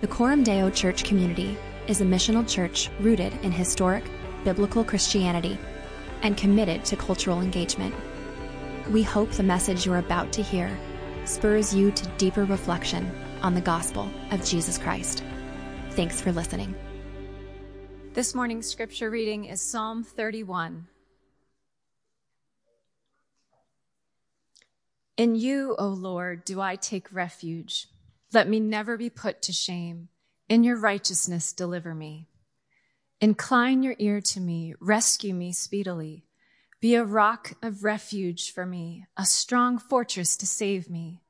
The Coram Deo Church community is a missional church rooted in historic, biblical Christianity and committed to cultural engagement. We hope the message you're about to hear spurs you to deeper reflection on the gospel of Jesus Christ. Thanks for listening. This morning's scripture reading is Psalm 31. In you, O Lord, do I take refuge. Let me never be put to shame. In your righteousness, deliver me. Incline your ear to me, rescue me speedily. Be a rock of refuge for me, a strong fortress to save me.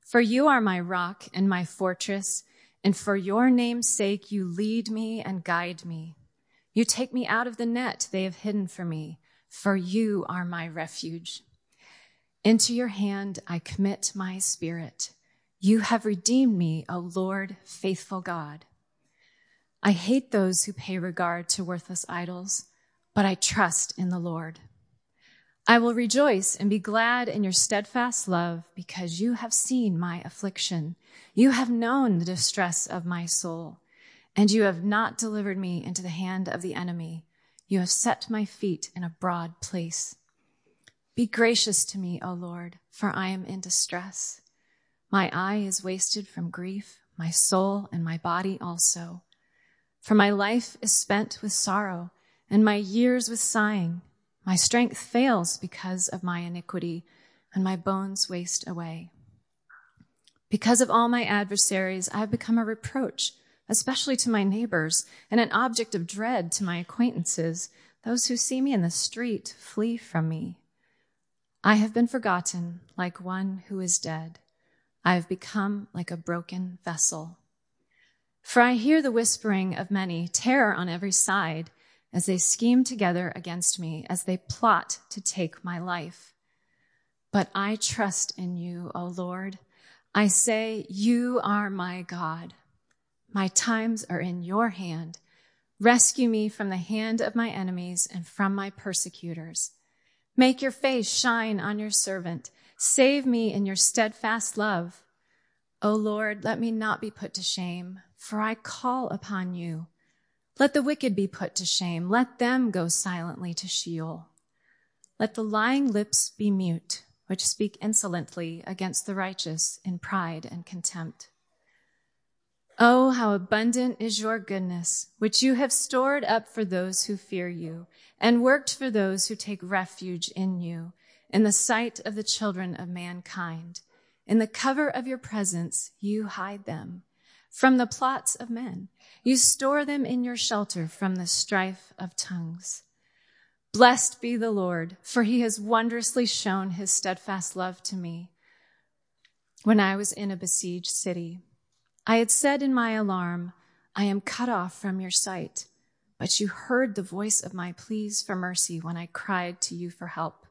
For you are my rock and my fortress, and for your name's sake you lead me and guide me. You take me out of the net they have hidden for me, for you are my refuge. Into your hand I commit my spirit. You have redeemed me, O Lord, faithful God. I hate those who pay regard to worthless idols, but I trust in the Lord. I will rejoice and be glad in your steadfast love because you have seen my affliction. You have known the distress of my soul, and you have not delivered me into the hand of the enemy. You have set my feet in a broad place. Be gracious to me, O Lord, for I am in distress. My eye is wasted from grief, my soul and my body also. For my life is spent with sorrow, and my years with sighing. My strength fails because of my iniquity, and my bones waste away. Because of all my adversaries, I have become a reproach, especially to my neighbors, and an object of dread to my acquaintances. Those who see me in the street flee from me. I have been forgotten like one who is dead. I have become like a broken vessel. For I hear the whispering of many, terror on every side as they scheme together against me, as they plot to take my life. But I trust in you, O Lord. I say, You are my God. My times are in your hand. Rescue me from the hand of my enemies and from my persecutors. Make your face shine on your servant. Save me in your steadfast love. O Lord, let me not be put to shame, for I call upon you. Let the wicked be put to shame. Let them go silently to Sheol. Let the lying lips be mute, which speak insolently against the righteous in pride and contempt. Oh, how abundant is your goodness, which you have stored up for those who fear you and worked for those who take refuge in you in the sight of the children of mankind. In the cover of your presence, you hide them from the plots of men. You store them in your shelter from the strife of tongues. Blessed be the Lord, for he has wondrously shown his steadfast love to me when I was in a besieged city. I had said in my alarm, I am cut off from your sight, but you heard the voice of my pleas for mercy when I cried to you for help.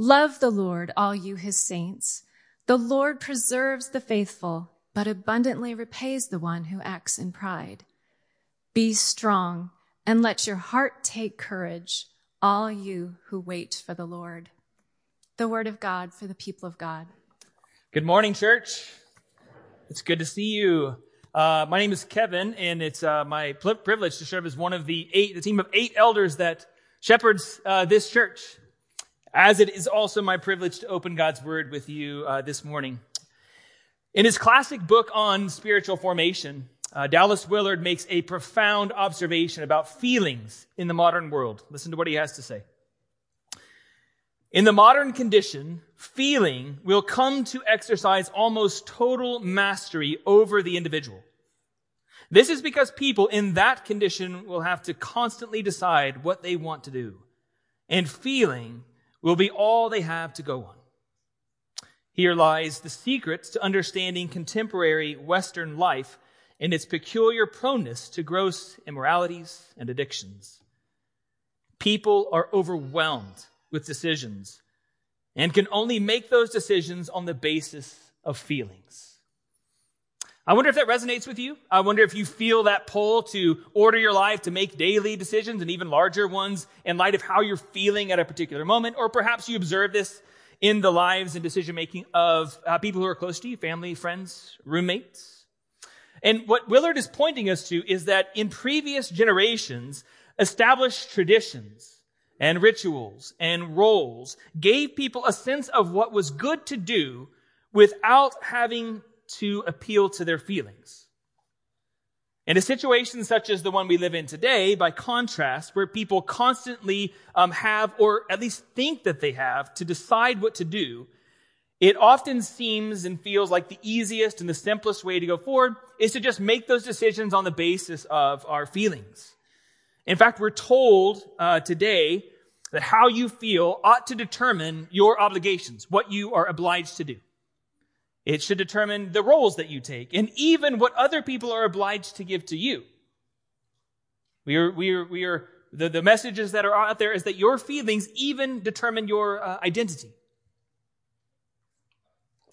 Love the Lord, all you his saints. The Lord preserves the faithful but abundantly repays the one who acts in pride. Be strong and let your heart take courage, all you who wait for the Lord. The word of God for the people of God. Good morning, church. It's good to see you. Uh, my name is Kevin, and it's uh, my privilege to serve as one of the eight, the team of eight elders that shepherds uh, this church. As it is also my privilege to open God's word with you uh, this morning. In his classic book on spiritual formation, uh, Dallas Willard makes a profound observation about feelings in the modern world. Listen to what he has to say. In the modern condition, feeling will come to exercise almost total mastery over the individual. This is because people in that condition will have to constantly decide what they want to do. And feeling will be all they have to go on. Here lies the secret to understanding contemporary Western life and its peculiar proneness to gross immoralities and addictions. People are overwhelmed with decisions and can only make those decisions on the basis of feelings. I wonder if that resonates with you. I wonder if you feel that pull to order your life to make daily decisions and even larger ones in light of how you're feeling at a particular moment, or perhaps you observe this in the lives and decision making of uh, people who are close to you, family, friends, roommates. And what Willard is pointing us to is that in previous generations, established traditions and rituals and roles gave people a sense of what was good to do without having to appeal to their feelings. In a situation such as the one we live in today, by contrast, where people constantly um, have, or at least think that they have, to decide what to do, it often seems and feels like the easiest and the simplest way to go forward is to just make those decisions on the basis of our feelings. In fact, we're told uh, today that how you feel ought to determine your obligations, what you are obliged to do. It should determine the roles that you take and even what other people are obliged to give to you. We are, we are, we are, the, the messages that are out there is that your feelings even determine your uh, identity.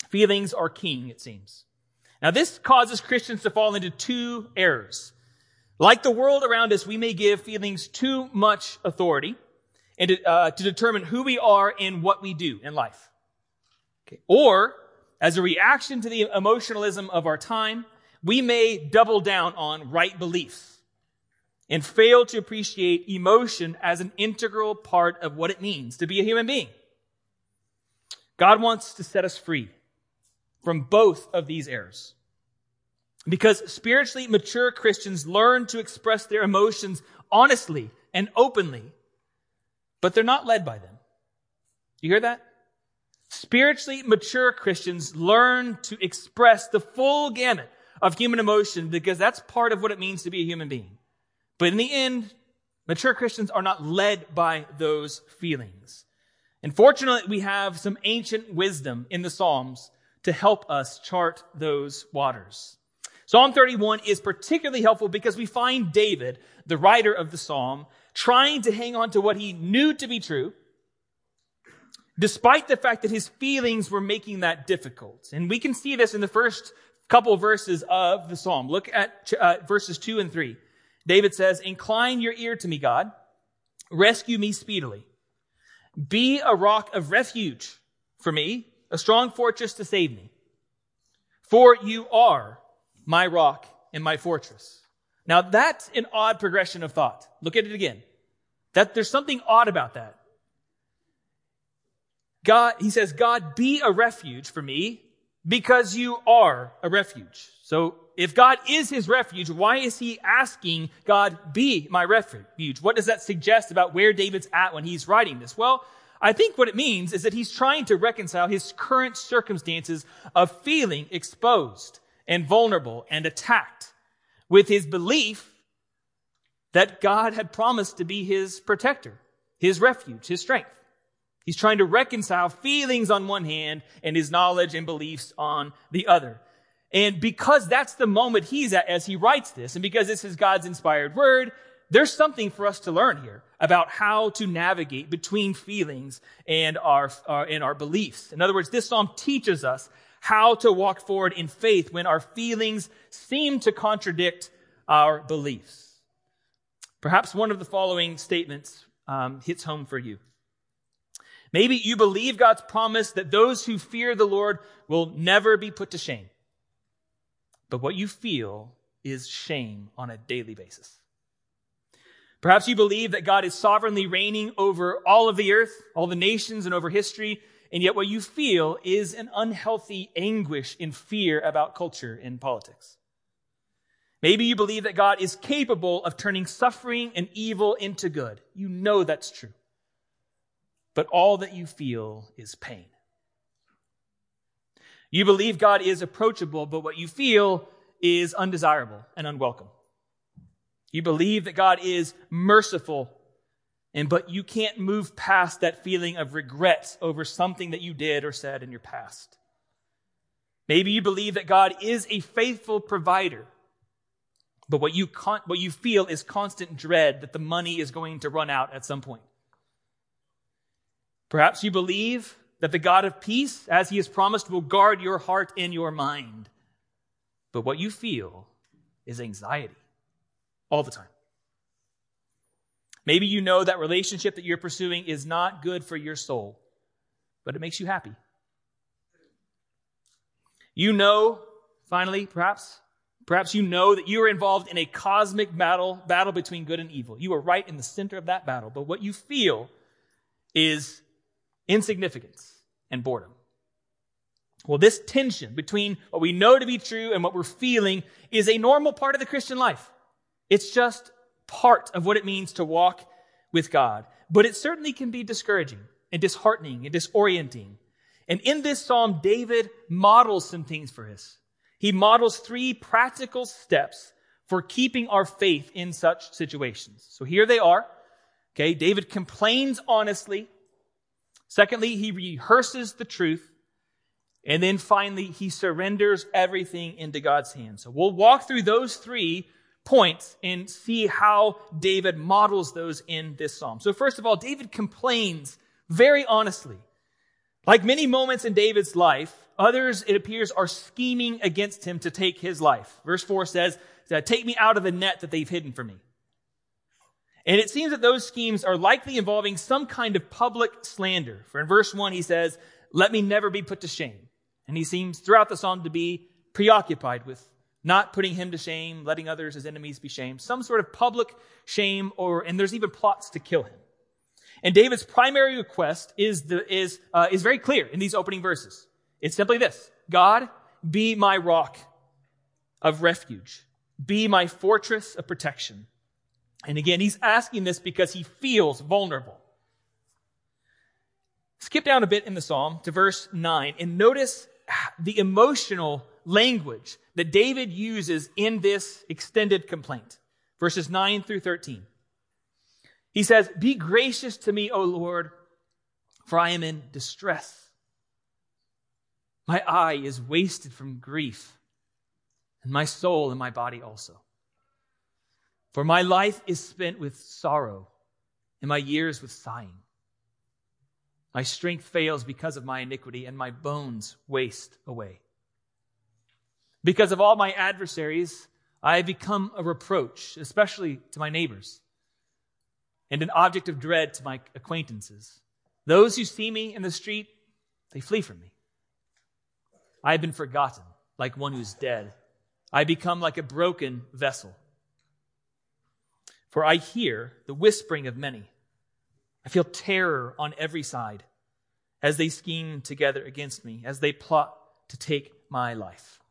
Feelings are king, it seems. Now, this causes Christians to fall into two errors. Like the world around us, we may give feelings too much authority and to, uh, to determine who we are and what we do in life. Okay. Or, as a reaction to the emotionalism of our time, we may double down on right beliefs and fail to appreciate emotion as an integral part of what it means to be a human being. God wants to set us free from both of these errors. Because spiritually mature Christians learn to express their emotions honestly and openly, but they're not led by them. You hear that? Spiritually mature Christians learn to express the full gamut of human emotion because that's part of what it means to be a human being. But in the end, mature Christians are not led by those feelings. And fortunately, we have some ancient wisdom in the Psalms to help us chart those waters. Psalm 31 is particularly helpful because we find David, the writer of the psalm, trying to hang on to what he knew to be true, despite the fact that his feelings were making that difficult. And we can see this in the first couple verses of the psalm. Look at uh, verses 2 and 3. David says, Incline your ear to me, God. Rescue me speedily. Be a rock of refuge for me, a strong fortress to save me. For you are my rock and my fortress. Now that's an odd progression of thought. Look at it again. That there's something odd about that. God, he says, God, be a refuge for me because you are a refuge. So if God is his refuge, why is he asking God, be my refuge? What does that suggest about where David's at when he's writing this? Well, I think what it means is that he's trying to reconcile his current circumstances of feeling exposed and vulnerable and attacked with his belief that God had promised to be his protector, his refuge, his strength. He's trying to reconcile feelings on one hand and his knowledge and beliefs on the other. And because that's the moment he's at as he writes this, and because this is God's inspired word, there's something for us to learn here about how to navigate between feelings and our, uh, and our beliefs. In other words, this psalm teaches us how to walk forward in faith when our feelings seem to contradict our beliefs. Perhaps one of the following statements um, hits home for you. Maybe you believe God's promise that those who fear the Lord will never be put to shame. But what you feel is shame on a daily basis. Perhaps you believe that God is sovereignly reigning over all of the earth, all the nations, and over history, and yet what you feel is an unhealthy anguish in fear about culture and politics. Maybe you believe that God is capable of turning suffering and evil into good. You know that's true. But all that you feel is pain. You believe God is approachable, but what you feel is undesirable and unwelcome. You believe that God is merciful, and but you can't move past that feeling of regret over something that you did or said in your past. Maybe you believe that God is a faithful provider, but what you, con- what you feel is constant dread that the money is going to run out at some point. Perhaps you believe that the God of peace, as he has promised, will guard your heart and your mind. But what you feel is anxiety all the time. Maybe you know that relationship that you're pursuing is not good for your soul, but it makes you happy. You know, finally, perhaps, Perhaps you know that you are involved in a cosmic battle, battle between good and evil. You are right in the center of that battle, but what you feel is insignificance and boredom. Well, this tension between what we know to be true and what we're feeling is a normal part of the Christian life. It's just part of what it means to walk with God. But it certainly can be discouraging and disheartening and disorienting. And in this psalm, David models some things for us. He models three practical steps for keeping our faith in such situations. So here they are. Okay, David complains honestly. Secondly, he rehearses the truth. And then finally, he surrenders everything into God's hands. So we'll walk through those three points and see how David models those in this psalm. So first of all, David complains very honestly. Like many moments in David's life, others, it appears, are scheming against him to take his life. Verse 4 says, Take me out of the net that they've hidden for me. And it seems that those schemes are likely involving some kind of public slander. For in verse 1, he says, Let me never be put to shame. And he seems throughout the psalm to be preoccupied with not putting him to shame, letting others, his enemies, be shamed. Some sort of public shame, or, and there's even plots to kill him. And David's primary request is, the, is, uh, is very clear in these opening verses. It's simply this God, be my rock of refuge, be my fortress of protection. And again, he's asking this because he feels vulnerable. Skip down a bit in the psalm to verse 9 and notice the emotional language that David uses in this extended complaint. Verses 9 through 13. He says, Be gracious to me, O Lord, for I am in distress. My eye is wasted from grief, and my soul and my body also. For my life is spent with sorrow, and my years with sighing. My strength fails because of my iniquity, and my bones waste away. Because of all my adversaries, I have become a reproach, especially to my neighbors and an object of dread to my acquaintances. Those who see me in the street, they flee from me. I have been forgotten, like one who's dead. I become like a broken vessel. For I hear the whispering of many. I feel terror on every side as they scheme together against me, as they plot to take my life.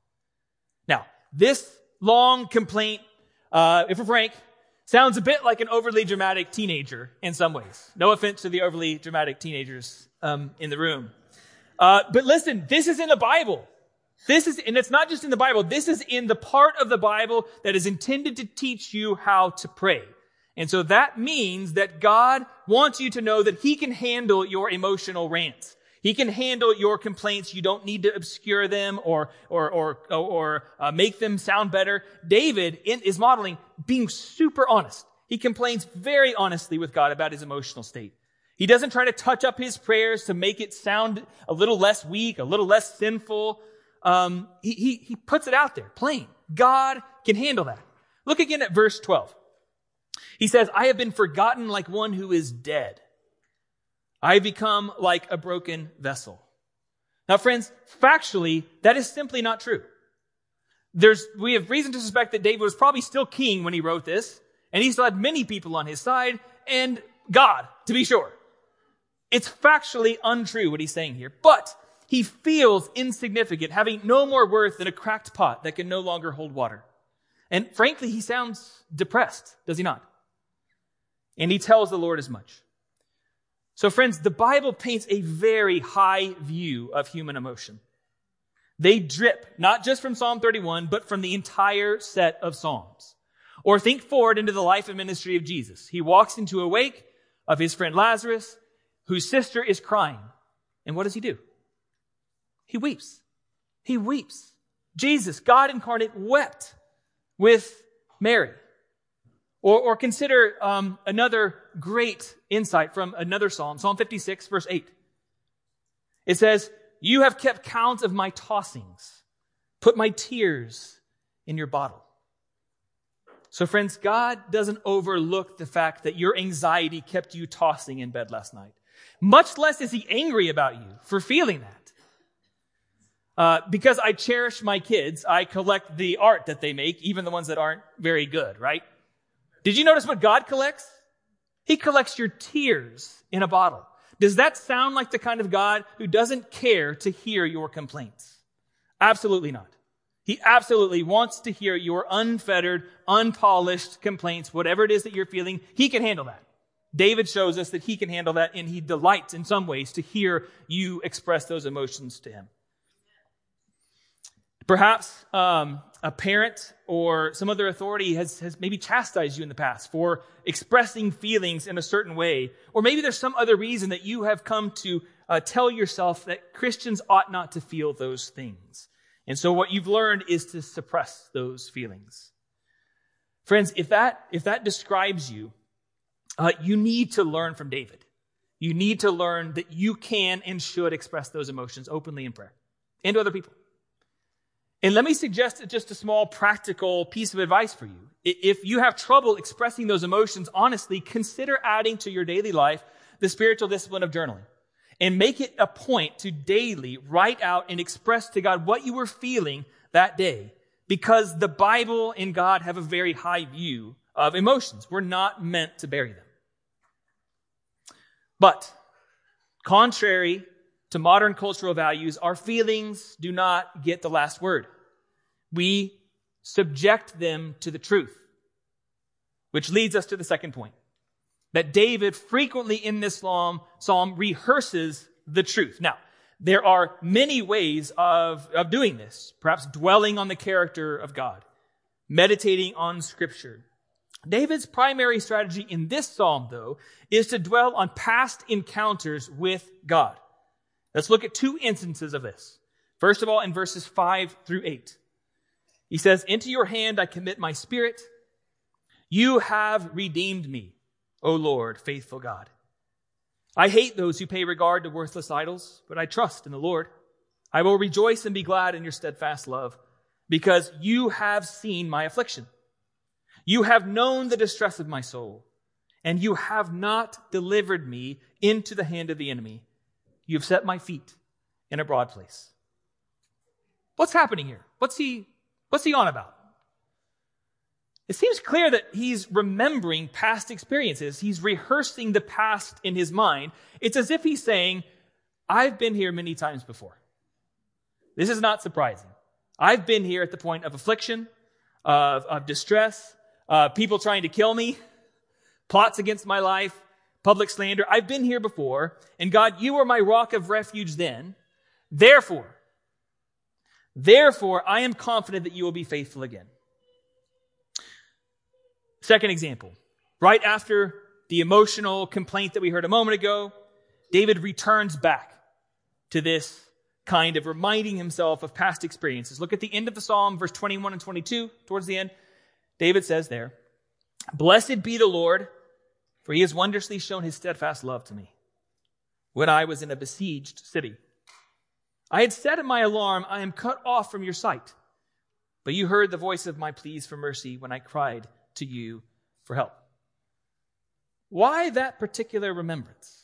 Now, this long complaint, uh, if we're frank, Sounds a bit like an overly dramatic teenager in some ways. No offense to the overly dramatic teenagers um, in the room. Uh, but listen, this is in the Bible. This is, and it's not just in the Bible. This is in the part of the Bible that is intended to teach you how to pray. And so that means that God wants you to know that He can handle your emotional rants. He can handle your complaints. You don't need to obscure them or, or, or, or uh, make them sound better. David in, is modeling being super honest. He complains very honestly with God about his emotional state. He doesn't try to touch up his prayers to make it sound a little less weak, a little less sinful. Um, he, he, he puts it out there, plain. God can handle that. Look again at verse 12. He says, I have been forgotten like one who is dead. I become like a broken vessel. Now, friends, factually, that is simply not true. There's, we have reason to suspect that David was probably still king when he wrote this, and he still had many people on his side, and God, to be sure. It's factually untrue what he's saying here, but he feels insignificant, having no more worth than a cracked pot that can no longer hold water. And frankly, he sounds depressed, does he not? And he tells the Lord as much. So, friends, the Bible paints a very high view of human emotion. They drip not just from Psalm 31, but from the entire set of Psalms. Or think forward into the life and ministry of Jesus. He walks into a wake of his friend Lazarus, whose sister is crying. And what does he do? He weeps. He weeps. Jesus, God incarnate, wept with Mary. Or, or consider um, another great insight from another psalm, Psalm 56, verse 8. It says, You have kept count of my tossings, put my tears in your bottle. So, friends, God doesn't overlook the fact that your anxiety kept you tossing in bed last night. Much less is he angry about you for feeling that. Uh, because I cherish my kids, I collect the art that they make, even the ones that aren't very good, right? Did you notice what God collects? He collects your tears in a bottle. Does that sound like the kind of God who doesn't care to hear your complaints? Absolutely not. He absolutely wants to hear your unfettered, unpolished complaints, whatever it is that you're feeling. He can handle that. David shows us that he can handle that and he delights in some ways to hear you express those emotions to him. Perhaps um, a parent or some other authority has, has maybe chastised you in the past for expressing feelings in a certain way. Or maybe there's some other reason that you have come to uh, tell yourself that Christians ought not to feel those things. And so what you've learned is to suppress those feelings. Friends, if that, if that describes you, uh, you need to learn from David. You need to learn that you can and should express those emotions openly in prayer and to other people. And let me suggest just a small practical piece of advice for you. If you have trouble expressing those emotions honestly, consider adding to your daily life the spiritual discipline of journaling and make it a point to daily write out and express to God what you were feeling that day because the Bible and God have a very high view of emotions. We're not meant to bury them. But, contrary to modern cultural values, our feelings do not get the last word. We subject them to the truth. Which leads us to the second point. That David frequently in this psalm, psalm rehearses the truth. Now, there are many ways of, of doing this. Perhaps dwelling on the character of God, meditating on scripture, David's primary strategy in this psalm, though, is to dwell on past encounters with God. Let's look at two instances of this. First of all, in verses 5 through 8. He says, Into your hand I commit my spirit. You have redeemed me, O Lord, faithful God. I hate those who pay regard to worthless idols, but I trust in the Lord. I will rejoice and be glad in your steadfast love, because you have seen my affliction. You have known the distress of my soul, and you have not delivered me into the hand of the enemy. You have set my feet in a broad place. What's happening here? What's he, what's he on about? It seems clear that he's remembering past experiences. He's rehearsing the past in his mind. It's as if he's saying, I've been here many times before. This is not surprising. I've been here at the point of affliction, of, of distress, uh, people trying to kill me, plots against my life, public slander. I've been here before, and God, you were my rock of refuge then. Therefore, therefore, I am confident that you will be faithful again. Second example. Right after the emotional complaint that we heard a moment ago, David returns back to this kind of reminding himself of past experiences. Look at the end of the psalm, verse 21 and 22, towards the end. David says there, Blessed be the Lord, for he has wondrously shown his steadfast love to me when I was in a besieged city. I had said in my alarm, I am cut off from your sight. But you heard the voice of my pleas for mercy when I cried to you for help. Why that particular remembrance?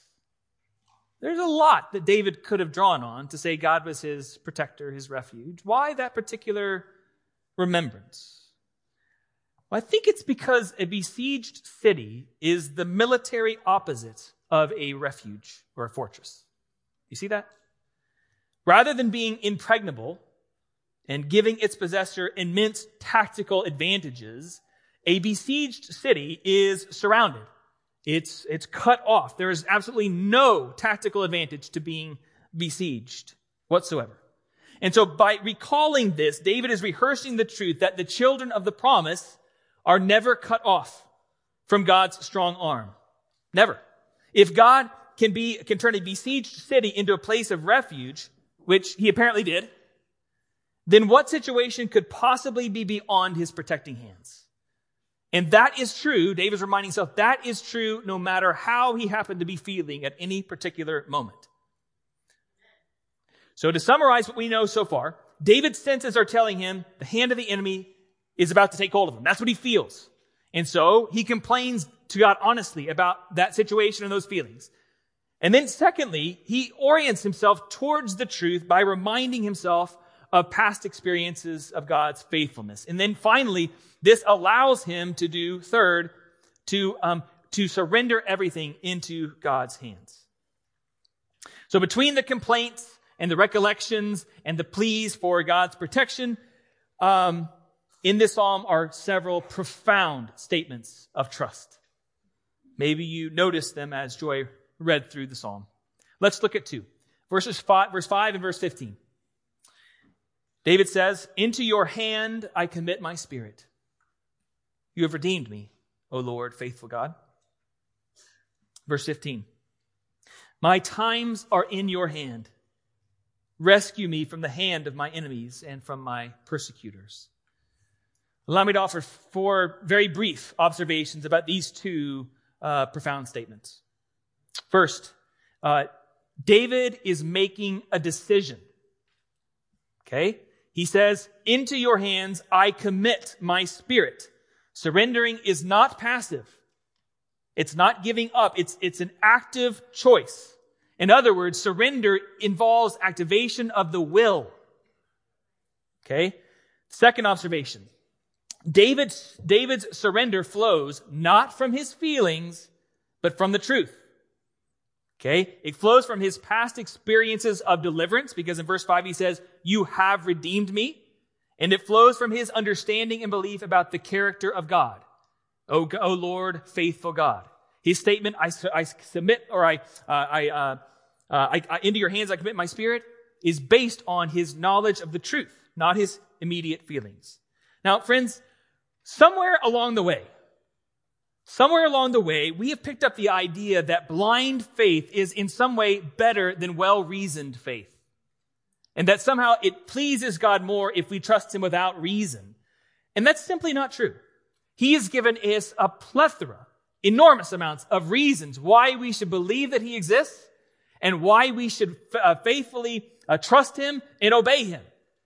There's a lot that David could have drawn on to say God was his protector, his refuge. Why that particular remembrance? Well, I think it's because a besieged city is the military opposite of a refuge or a fortress. You see that? Rather than being impregnable and giving its possessor immense tactical advantages, a besieged city is surrounded. It's, it's cut off. There is absolutely no tactical advantage to being besieged whatsoever. And so by recalling this, David is rehearsing the truth that the children of the promise are never cut off from God's strong arm. Never. If God can be, can turn a besieged city into a place of refuge, which he apparently did, then what situation could possibly be beyond his protecting hands? And that is true, David's reminding himself, that is true no matter how he happened to be feeling at any particular moment. So to summarize what we know so far, David's senses are telling him the hand of the enemy is about to take hold of him. That's what he feels. And so he complains to God honestly about that situation and those feelings. And then secondly, he orients himself towards the truth by reminding himself of past experiences of God's faithfulness. And then finally, this allows him to do, third, to, um, to surrender everything into God's hands. So between the complaints and the recollections and the pleas for God's protection, um, in this psalm are several profound statements of trust. Maybe you noticed them as Joy read through the psalm. Let's look at two. Verses five, verse 5 and verse 15. David says, Into your hand I commit my spirit. You have redeemed me, O Lord, faithful God. Verse 15. My times are in your hand. Rescue me from the hand of my enemies and from my persecutors. Allow me to offer four very brief observations about these two uh, profound statements. First, uh, David is making a decision. Okay? He says, Into your hands I commit my spirit. Surrendering is not passive. It's not giving up. It's, it's an active choice. In other words, surrender involves activation of the will. Okay? Second observation. David's, David's surrender flows not from his feelings, but from the truth. Okay? It flows from his past experiences of deliverance, because in verse 5 he says, You have redeemed me. And it flows from his understanding and belief about the character of God. O, o Lord, faithful God. His statement, I, I submit, or I, uh, I, uh, uh, I, I, into your hands I commit my spirit, is based on his knowledge of the truth, not his immediate feelings. Now, friends, somewhere along the way, Somewhere along the way, we have picked up the idea that blind faith is in some way better than well-reasoned faith. And that somehow it pleases God more if we trust Him without reason. And that's simply not true. He has given us a plethora, enormous amounts of reasons why we should believe that He exists and why we should uh, faithfully uh, trust Him and obey Him.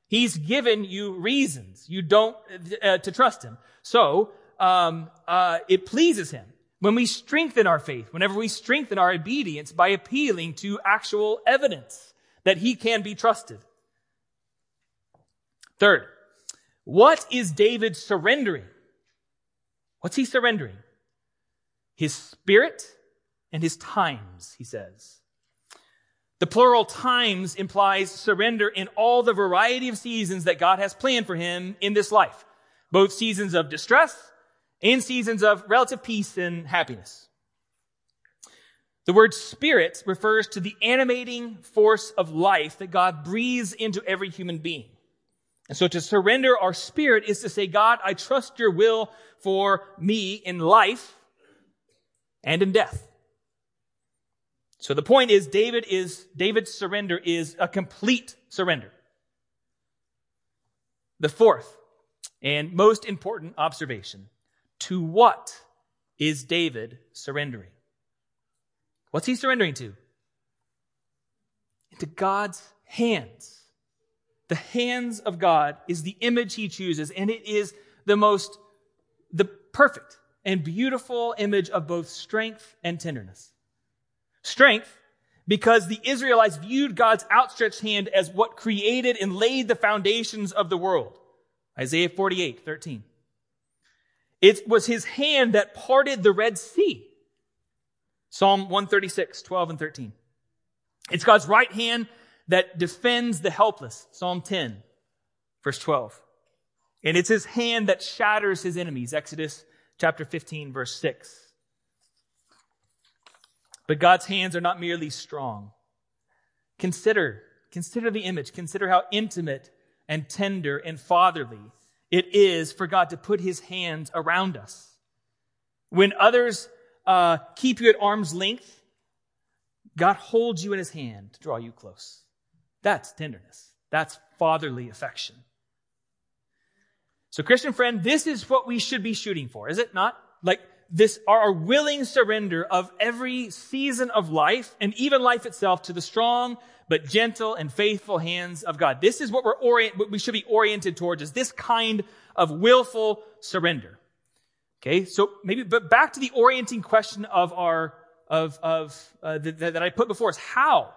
He's given you reasons you don't uh, to trust Him. So um, uh, it pleases him when we strengthen our faith, whenever we strengthen our obedience by appealing to actual evidence that he can be trusted. Third, what is David surrendering? What's he surrendering? His spirit and his times, he says. The plural times implies surrender in all the variety of seasons that God has planned for him in this life. Both seasons of distress in seasons of relative peace and happiness. The word spirit refers to the animating force of life that God breathes into every human being. And so to surrender our spirit is to say, God, I trust your will for me in life and in death. So the point is David is, David's surrender is a complete surrender. The fourth and most important observation to what is David surrendering? What's he surrendering to? Into God's hands. The hands of God is the image he chooses, and it is the most, the perfect and beautiful image of both strength and tenderness. Strength, because the Israelites viewed God's outstretched hand as what created and laid the foundations of the world. Isaiah 48, 13. It was his hand that parted the Red Sea. Psalm 136, 12 and 13. It's God's right hand that defends the helpless. Psalm 10, verse 12. And it's his hand that shatters his enemies. Exodus chapter 15, verse 6. But God's hands are not merely strong. Consider, consider the image. Consider how intimate and tender and fatherly it is for God to put his hands around us. When others uh, keep you at arm's length, God holds you in his hand to draw you close. That's tenderness. That's fatherly affection. So, Christian friend, this is what we should be shooting for, is it not? Like this, our willing surrender of every season of life and even life itself to the strong but gentle and faithful hands of God. This is what we're orient, what we should be oriented towards is this kind of willful surrender. Okay, so maybe, but back to the orienting question of our, of, of, uh, that, that I put before us. How?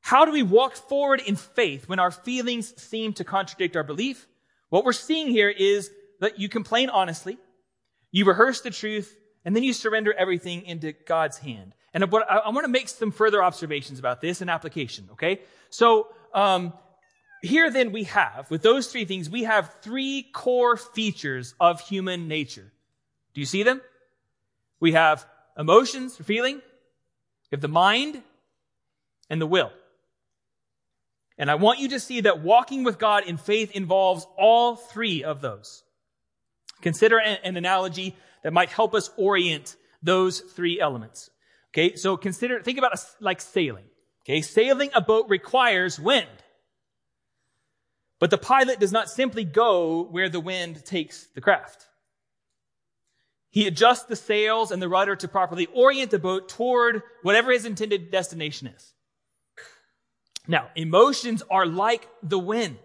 How do we walk forward in faith when our feelings seem to contradict our belief? What we're seeing here is that you complain honestly, you rehearse the truth, and then you surrender everything into God's hand. And I, I want to make some further observations about this and application, okay? So, um, here then we have, with those three things, we have three core features of human nature. Do you see them? We have emotions, feeling, we have the mind, and the will. And I want you to see that walking with God in faith involves all three of those. Consider an, an analogy that might help us orient those three elements. Okay, so consider, think about a, like sailing. Okay, sailing a boat requires wind. But the pilot does not simply go where the wind takes the craft. He adjusts the sails and the rudder to properly orient the boat toward whatever his intended destination is. Now, emotions are like the wind.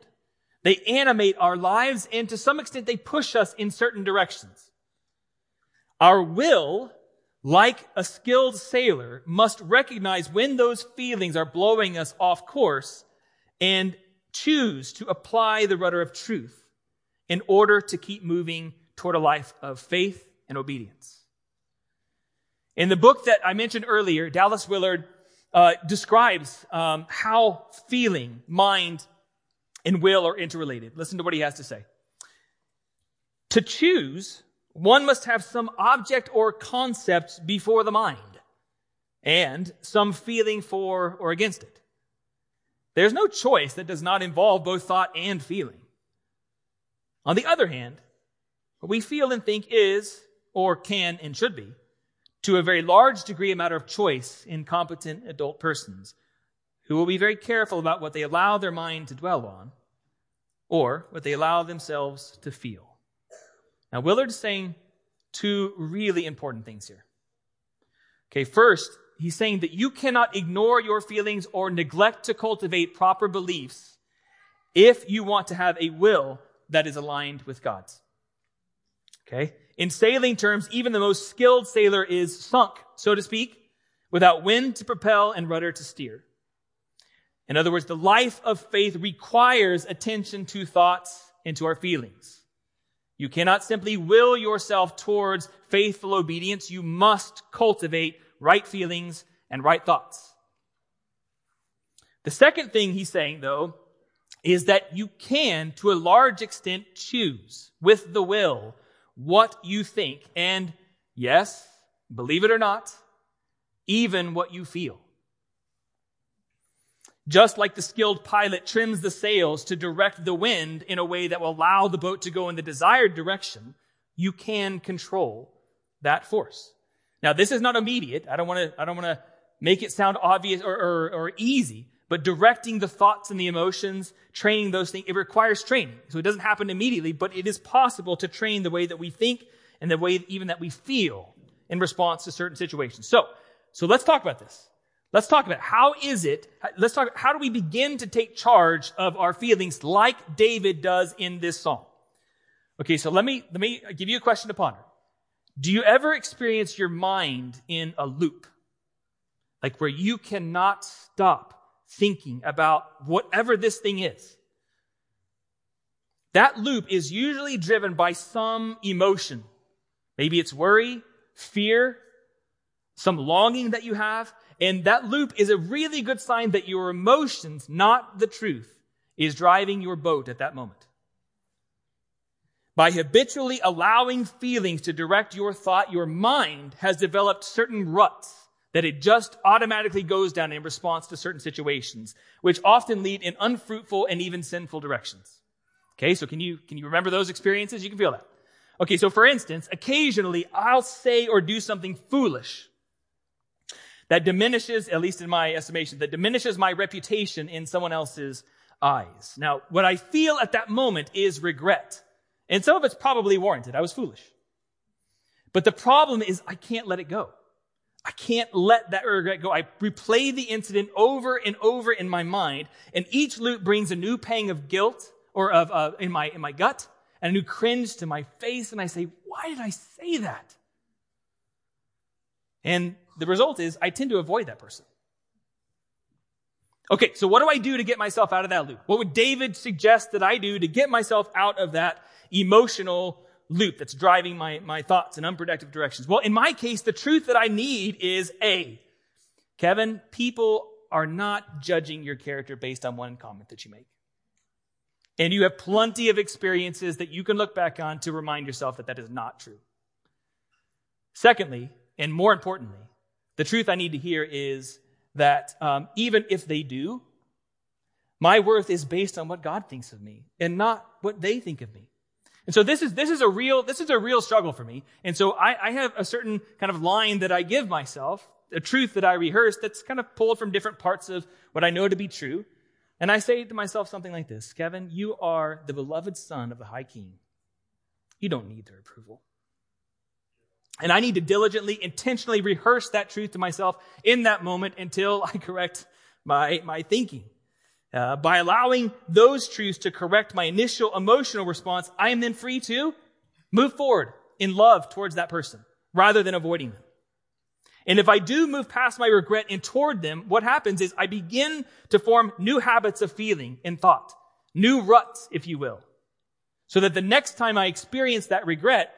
They animate our lives and to some extent they push us in certain directions. Our will like a skilled sailor, must recognize when those feelings are blowing us off course and choose to apply the rudder of truth in order to keep moving toward a life of faith and obedience. In the book that I mentioned earlier, Dallas Willard uh, describes um, how feeling, mind, and will are interrelated. Listen to what he has to say. To choose one must have some object or concept before the mind and some feeling for or against it. There's no choice that does not involve both thought and feeling. On the other hand, what we feel and think is, or can and should be, to a very large degree a matter of choice in competent adult persons who will be very careful about what they allow their mind to dwell on or what they allow themselves to feel. Now, Willard's saying two really important things here. Okay, first, he's saying that you cannot ignore your feelings or neglect to cultivate proper beliefs if you want to have a will that is aligned with God's. Okay? In sailing terms, even the most skilled sailor is sunk, so to speak, without wind to propel and rudder to steer. In other words, the life of faith requires attention to thoughts and to our feelings. You cannot simply will yourself towards faithful obedience. You must cultivate right feelings and right thoughts. The second thing he's saying, though, is that you can, to a large extent, choose with the will what you think. And yes, believe it or not, even what you feel. Just like the skilled pilot trims the sails to direct the wind in a way that will allow the boat to go in the desired direction, you can control that force. Now, this is not immediate. I don't want to, I don't want to make it sound obvious or, or, or easy, but directing the thoughts and the emotions, training those things, it requires training. So it doesn't happen immediately, but it is possible to train the way that we think and the way even that we feel in response to certain situations. So, so let's talk about this. Let's talk about how is it, let's talk, how do we begin to take charge of our feelings like David does in this song? Okay, so let me, let me give you a question to ponder. Do you ever experience your mind in a loop? Like where you cannot stop thinking about whatever this thing is. That loop is usually driven by some emotion. Maybe it's worry, fear, some longing that you have. And that loop is a really good sign that your emotions, not the truth, is driving your boat at that moment. By habitually allowing feelings to direct your thought, your mind has developed certain ruts that it just automatically goes down in response to certain situations, which often lead in unfruitful and even sinful directions. Okay, so can you, can you remember those experiences? You can feel that. Okay, so for instance, occasionally I'll say or do something foolish that diminishes, at least in my estimation, that diminishes my reputation in someone else's eyes. Now, what I feel at that moment is regret. And some of it's probably warranted. I was foolish. But the problem is I can't let it go. I can't let that regret go. I replay the incident over and over in my mind, and each loop brings a new pang of guilt or of uh, in my in my gut, and a new cringe to my face, and I say, "Why did I say that?" And the result is I tend to avoid that person. Okay, so what do I do to get myself out of that loop? What would David suggest that I do to get myself out of that emotional loop that's driving my, my thoughts in unproductive directions? Well, in my case, the truth that I need is A. Kevin, people are not judging your character based on one comment that you make. And you have plenty of experiences that you can look back on to remind yourself that that is not true. Secondly, and more importantly, the truth I need to hear is that um, even if they do, my worth is based on what God thinks of me and not what they think of me. And so this is, this is a real, this is a real struggle for me. And so I, I have a certain kind of line that I give myself, a truth that I rehearse that's kind of pulled from different parts of what I know to be true. And I say to myself something like this, Kevin, you are the beloved son of the high king. You don't need their approval. And I need to diligently, intentionally rehearse that truth to myself in that moment until I correct my, my thinking. Uh, by allowing those truths to correct my initial emotional response, I am then free to move forward in love towards that person rather than avoiding them. And if I do move past my regret and toward them, what happens is I begin to form new habits of feeling and thought, new ruts, if you will. So that the next time I experience that regret,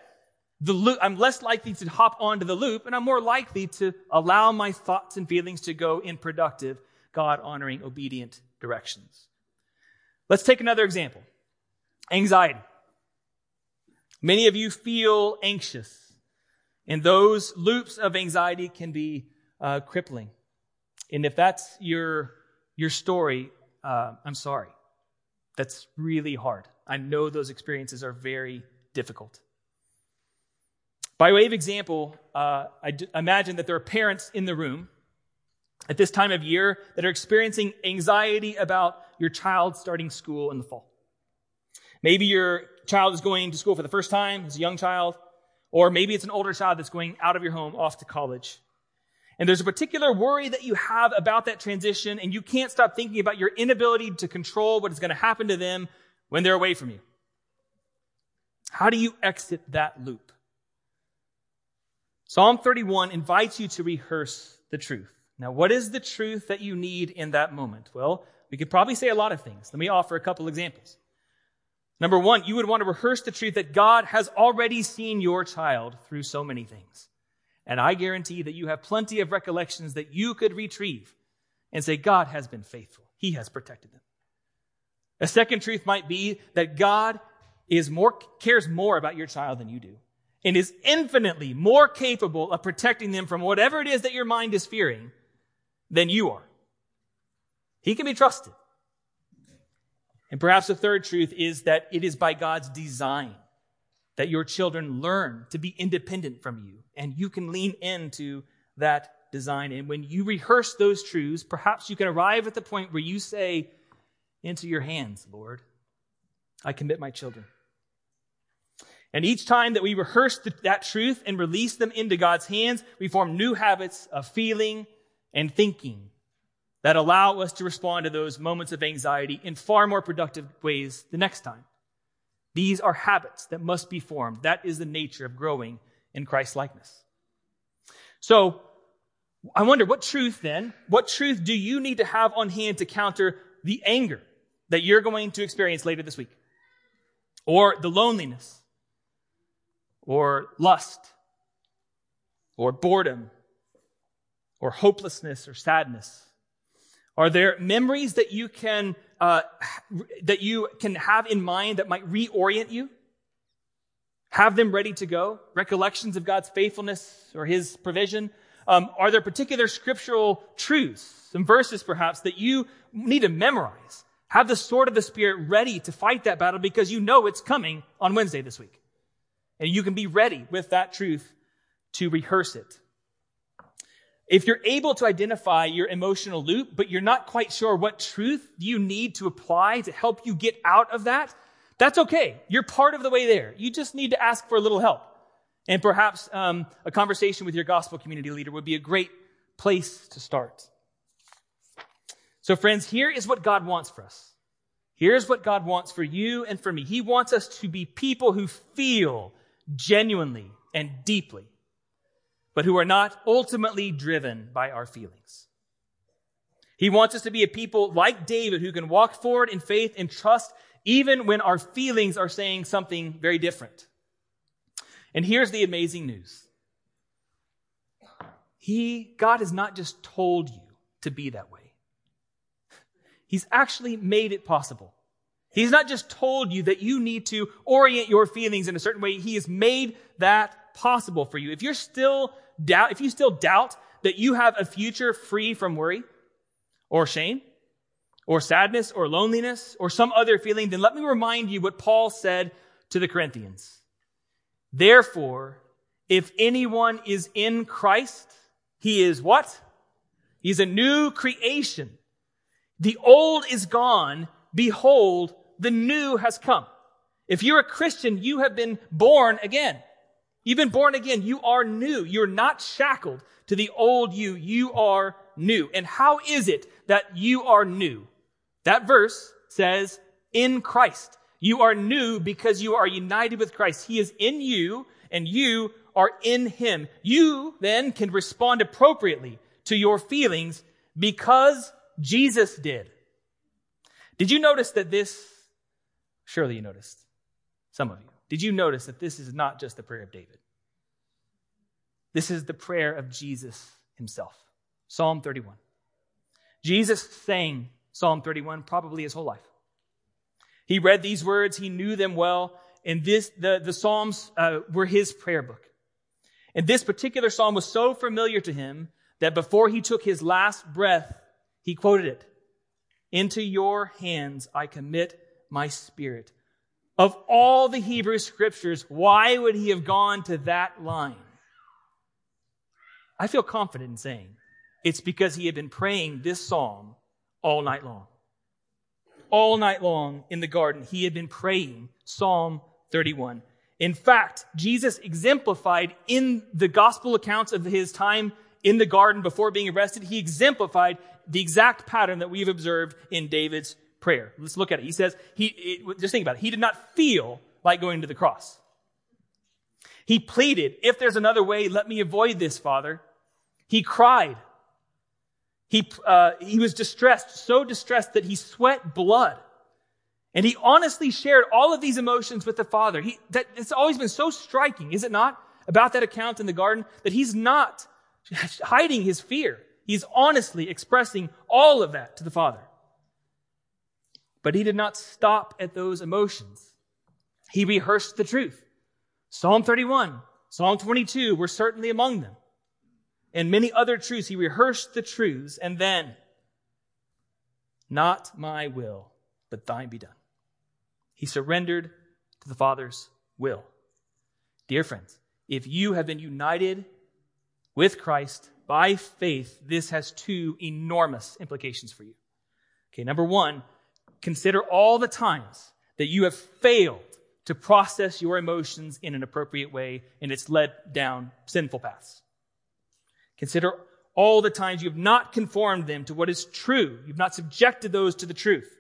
loop, I'm less likely to hop onto the loop and I'm more likely to allow my thoughts and feelings to go in productive, God honoring, obedient directions. Let's take another example. Anxiety. Many of you feel anxious, and those loops of anxiety can be uh, crippling. And if that's your, your story, uh, I'm sorry. That's really hard. I know those experiences are very difficult. By way of example, uh, I d- imagine that there are parents in the room at this time of year that are experiencing anxiety about your child starting school in the fall. Maybe your child is going to school for the first time as a young child, or maybe it's an older child that's going out of your home off to college. And there's a particular worry that you have about that transition, and you can't stop thinking about your inability to control what is going to happen to them when they're away from you. How do you exit that loop? Psalm 31 invites you to rehearse the truth. Now, what is the truth that you need in that moment? Well, we could probably say a lot of things. Let me offer a couple examples. Number one, you would want to rehearse the truth that God has already seen your child through so many things. And I guarantee that you have plenty of recollections that you could retrieve and say, God has been faithful. He has protected them. A second truth might be that God is more, cares more about your child than you do and is infinitely more capable of protecting them from whatever it is that your mind is fearing than you are. He can be trusted. And perhaps the third truth is that it is by God's design that your children learn to be independent from you, and you can lean into that design. And when you rehearse those truths, perhaps you can arrive at the point where you say, Into your hands, Lord, I commit my children. And each time that we rehearse that truth and release them into God's hands, we form new habits of feeling and thinking that allow us to respond to those moments of anxiety in far more productive ways the next time. These are habits that must be formed. That is the nature of growing in Christ likeness. So, I wonder what truth then, what truth do you need to have on hand to counter the anger that you're going to experience later this week? Or the loneliness? Or lust? Or boredom? or hopelessness or sadness? Are there memories that you can uh, that you can have in mind that might reorient you? Have them ready to go. Recollections of God's faithfulness or His provision. Um, are there particular scriptural truths, some verses perhaps that you need to memorize? Have the sword of the Spirit ready to fight that battle because you know it's coming on Wednesday this week, and you can be ready with that truth to rehearse it. If you're able to identify your emotional loop, but you're not quite sure what truth you need to apply to help you get out of that, that's okay. You're part of the way there. You just need to ask for a little help. And perhaps um, a conversation with your gospel community leader would be a great place to start. So, friends, here is what God wants for us. Here's what God wants for you and for me. He wants us to be people who feel genuinely and deeply but who are not ultimately driven by our feelings. He wants us to be a people like David who can walk forward in faith and trust even when our feelings are saying something very different. And here's the amazing news. He, God has not just told you to be that way. He's actually made it possible. He's not just told you that you need to orient your feelings in a certain way. He has made that possible for you. If you're still doubt, if you still doubt that you have a future free from worry or shame or sadness or loneliness or some other feeling, then let me remind you what Paul said to the Corinthians. Therefore, if anyone is in Christ, he is what? He's a new creation. The old is gone. Behold, the new has come. If you're a Christian, you have been born again. You've been born again. You are new. You're not shackled to the old you. You are new. And how is it that you are new? That verse says, in Christ. You are new because you are united with Christ. He is in you and you are in him. You then can respond appropriately to your feelings because Jesus did. Did you notice that this, surely you noticed, some of you, did you notice that this is not just the prayer of David? This is the prayer of Jesus himself. Psalm 31. Jesus sang Psalm 31 probably his whole life. He read these words, he knew them well, and this, the, the Psalms uh, were his prayer book. And this particular psalm was so familiar to him that before he took his last breath, he quoted it. Into your hands I commit my spirit. Of all the Hebrew scriptures, why would he have gone to that line? I feel confident in saying it's because he had been praying this psalm all night long. All night long in the garden, he had been praying Psalm 31. In fact, Jesus exemplified in the gospel accounts of his time in the garden before being arrested, he exemplified the exact pattern that we've observed in David's prayer. Let's look at it. He says, he, it, just think about it. He did not feel like going to the cross. He pleaded, if there's another way, let me avoid this, Father. He cried. He, uh, he was distressed, so distressed that he sweat blood. And he honestly shared all of these emotions with the Father. He, that, it's always been so striking, is it not, about that account in the garden, that he's not hiding his fear. He's honestly expressing all of that to the Father. But he did not stop at those emotions. He rehearsed the truth. Psalm 31, Psalm 22 were certainly among them. And many other truths. He rehearsed the truths and then, not my will, but thine be done. He surrendered to the Father's will. Dear friends, if you have been united with Christ by faith, this has two enormous implications for you. Okay, number one, consider all the times that you have failed to process your emotions in an appropriate way and it's led down sinful paths. Consider all the times you have not conformed them to what is true. You've not subjected those to the truth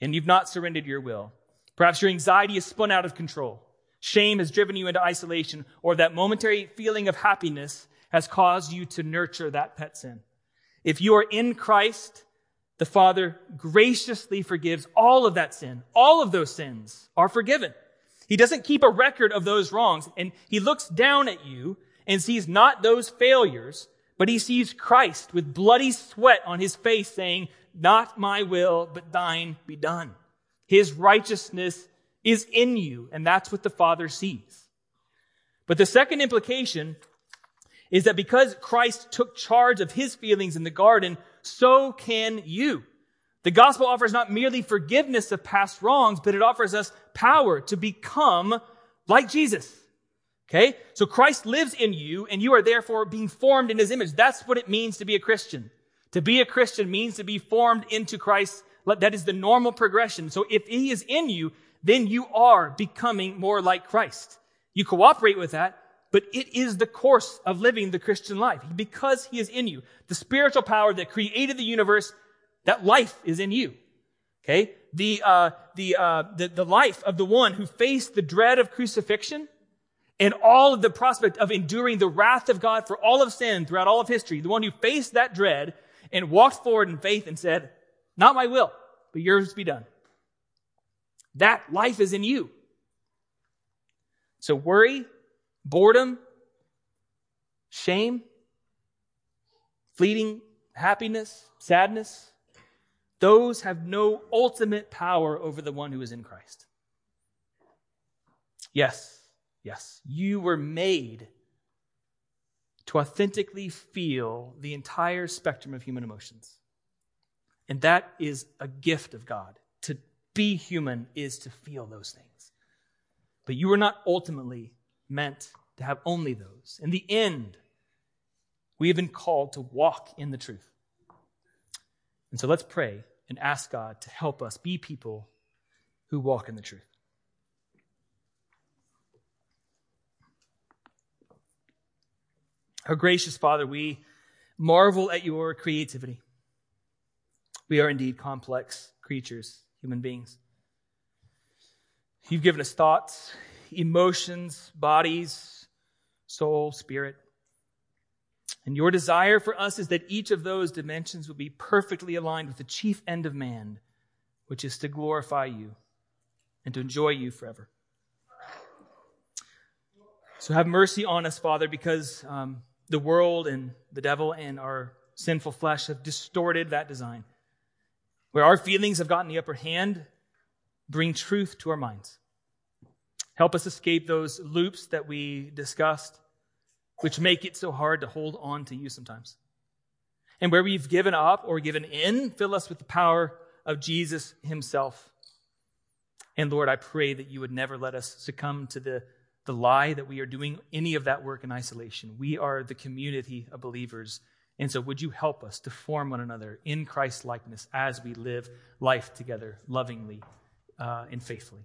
and you've not surrendered your will. Perhaps your anxiety is spun out of control. Shame has driven you into isolation or that momentary feeling of happiness has caused you to nurture that pet sin. If you are in Christ, the Father graciously forgives all of that sin. All of those sins are forgiven. He doesn't keep a record of those wrongs, and He looks down at you and sees not those failures, but He sees Christ with bloody sweat on His face saying, Not my will, but thine be done. His righteousness is in you, and that's what the Father sees. But the second implication is that because Christ took charge of his feelings in the garden, so can you. The gospel offers not merely forgiveness of past wrongs, but it offers us power to become like Jesus. Okay? So Christ lives in you and you are therefore being formed in his image. That's what it means to be a Christian. To be a Christian means to be formed into Christ. That is the normal progression. So if he is in you, then you are becoming more like Christ. You cooperate with that, but it is the course of living the Christian life. Because He is in you, the spiritual power that created the universe, that life is in you. Okay? The, uh, the, uh, the, the life of the one who faced the dread of crucifixion and all of the prospect of enduring the wrath of God for all of sin throughout all of history, the one who faced that dread and walked forward in faith and said, Not my will, but yours be done. That life is in you. So worry, boredom, shame, fleeting happiness, sadness, those have no ultimate power over the one who is in Christ. Yes, yes, you were made to authentically feel the entire spectrum of human emotions. And that is a gift of God. To be human is to feel those things. But you are not ultimately meant to have only those. In the end, we have been called to walk in the truth. And so let's pray and ask God to help us be people who walk in the truth. Our gracious Father, we marvel at your creativity. We are indeed complex creatures, human beings. You've given us thoughts, emotions, bodies, soul, spirit. And your desire for us is that each of those dimensions will be perfectly aligned with the chief end of man, which is to glorify you and to enjoy you forever. So have mercy on us, Father, because um, the world and the devil and our sinful flesh have distorted that design. Where our feelings have gotten the upper hand, bring truth to our minds. Help us escape those loops that we discussed, which make it so hard to hold on to you sometimes. And where we've given up or given in, fill us with the power of Jesus himself. And Lord, I pray that you would never let us succumb to the the lie that we are doing any of that work in isolation. We are the community of believers. And so, would you help us to form one another in Christ's likeness as we live life together lovingly uh, and faithfully?